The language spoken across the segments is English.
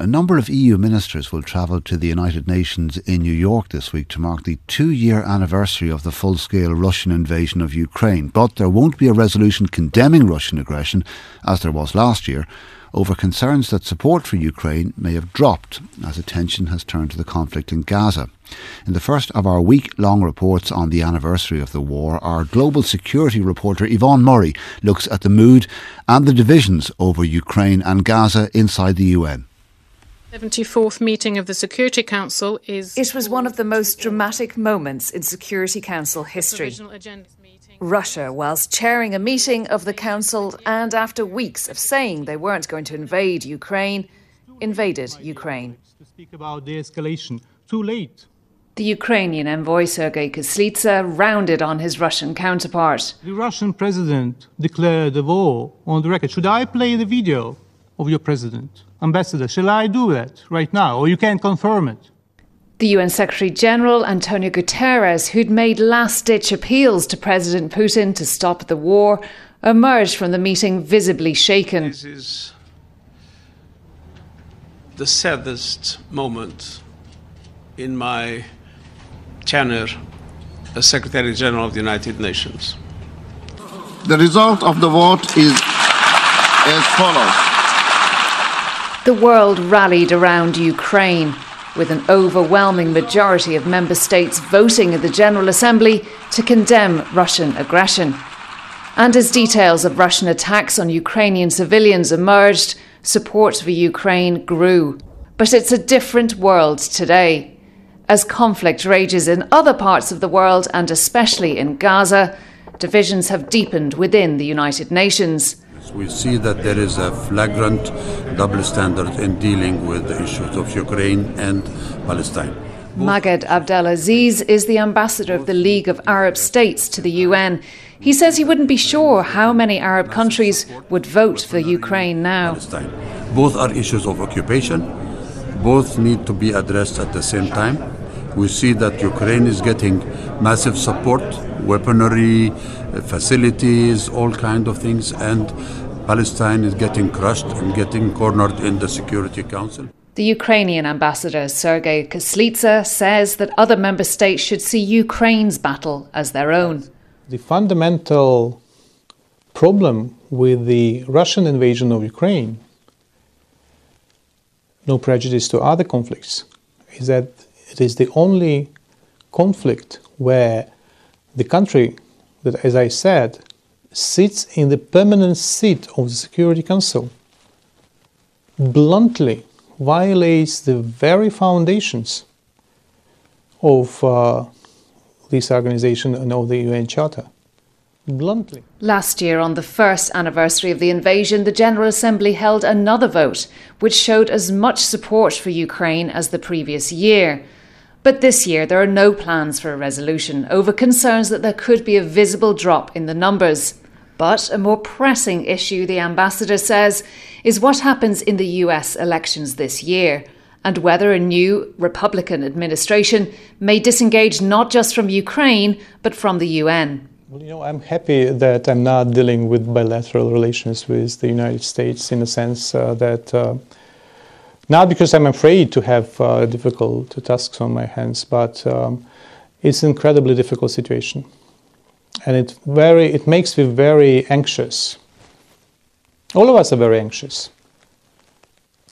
A number of EU ministers will travel to the United Nations in New York this week to mark the two year anniversary of the full scale Russian invasion of Ukraine. But there won't be a resolution condemning Russian aggression, as there was last year, over concerns that support for Ukraine may have dropped as attention has turned to the conflict in Gaza. In the first of our week long reports on the anniversary of the war, our global security reporter Yvonne Murray looks at the mood and the divisions over Ukraine and Gaza inside the UN. 74th meeting of the Security Council is. It was one of the most dramatic moments in Security Council history. Russia, whilst chairing a meeting of the Council and after weeks of saying they weren't going to invade Ukraine, invaded Ukraine. To speak about de escalation, too late. The Ukrainian envoy Sergei Kyslytsya rounded on his Russian counterpart. The Russian president declared the war on the record. Should I play the video of your president? Ambassador, shall I do that right now, or you can't confirm it? The UN Secretary General Antonio Guterres, who'd made last ditch appeals to President Putin to stop the war, emerged from the meeting visibly shaken. This is the saddest moment in my tenure as Secretary General of the United Nations. The result of the vote is as follows. The world rallied around Ukraine, with an overwhelming majority of member states voting at the General Assembly to condemn Russian aggression. And as details of Russian attacks on Ukrainian civilians emerged, support for Ukraine grew. But it's a different world today. As conflict rages in other parts of the world, and especially in Gaza, divisions have deepened within the United Nations. We see that there is a flagrant double standard in dealing with the issues of Ukraine and Palestine. Maged Abdelaziz is the ambassador of the League of Arab States to the UN. He says he wouldn't be sure how many Arab countries would vote for Ukraine now. Palestine. Both are issues of occupation. Both need to be addressed at the same time. We see that Ukraine is getting massive support, weaponry, facilities, all kind of things, and Palestine is getting crushed and getting cornered in the Security Council. The Ukrainian ambassador Sergei Kyslytsya says that other member states should see Ukraine's battle as their own. The fundamental problem with the Russian invasion of Ukraine, no prejudice to other conflicts, is that it is the only conflict where the country that, as I said, sits in the permanent seat of the Security Council bluntly violates the very foundations of uh, this organization and of the UN Charter. Bluntly. Last year, on the first anniversary of the invasion, the General Assembly held another vote, which showed as much support for Ukraine as the previous year. But this year, there are no plans for a resolution over concerns that there could be a visible drop in the numbers. But a more pressing issue, the ambassador says, is what happens in the US elections this year and whether a new Republican administration may disengage not just from Ukraine, but from the UN. Well, you know, I'm happy that I'm not dealing with bilateral relations with the United States in the sense uh, that. Uh, not because I'm afraid to have uh, difficult tasks on my hands, but um, it's an incredibly difficult situation, and it very it makes me very anxious. All of us are very anxious.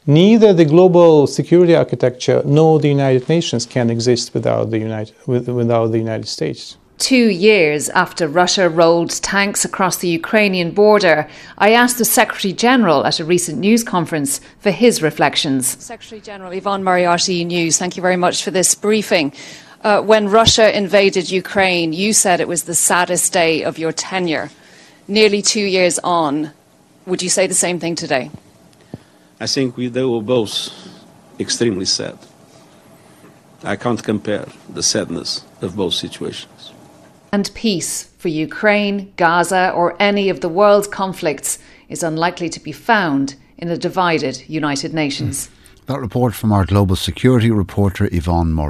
Neither the global security architecture nor the United Nations can exist without the United without the United States. Two years after Russia rolled tanks across the Ukrainian border, I asked the Secretary General at a recent news conference for his reflections. Secretary General Yvonne Murray, RTE News, thank you very much for this briefing. Uh, when Russia invaded Ukraine, you said it was the saddest day of your tenure. Nearly two years on, would you say the same thing today? I think we, they were both extremely sad. I can't compare the sadness of both situations and peace for Ukraine, Gaza, or any of the world's conflicts is unlikely to be found in a divided United Nations. Hmm. That report from our global security reporter Yvonne Murray.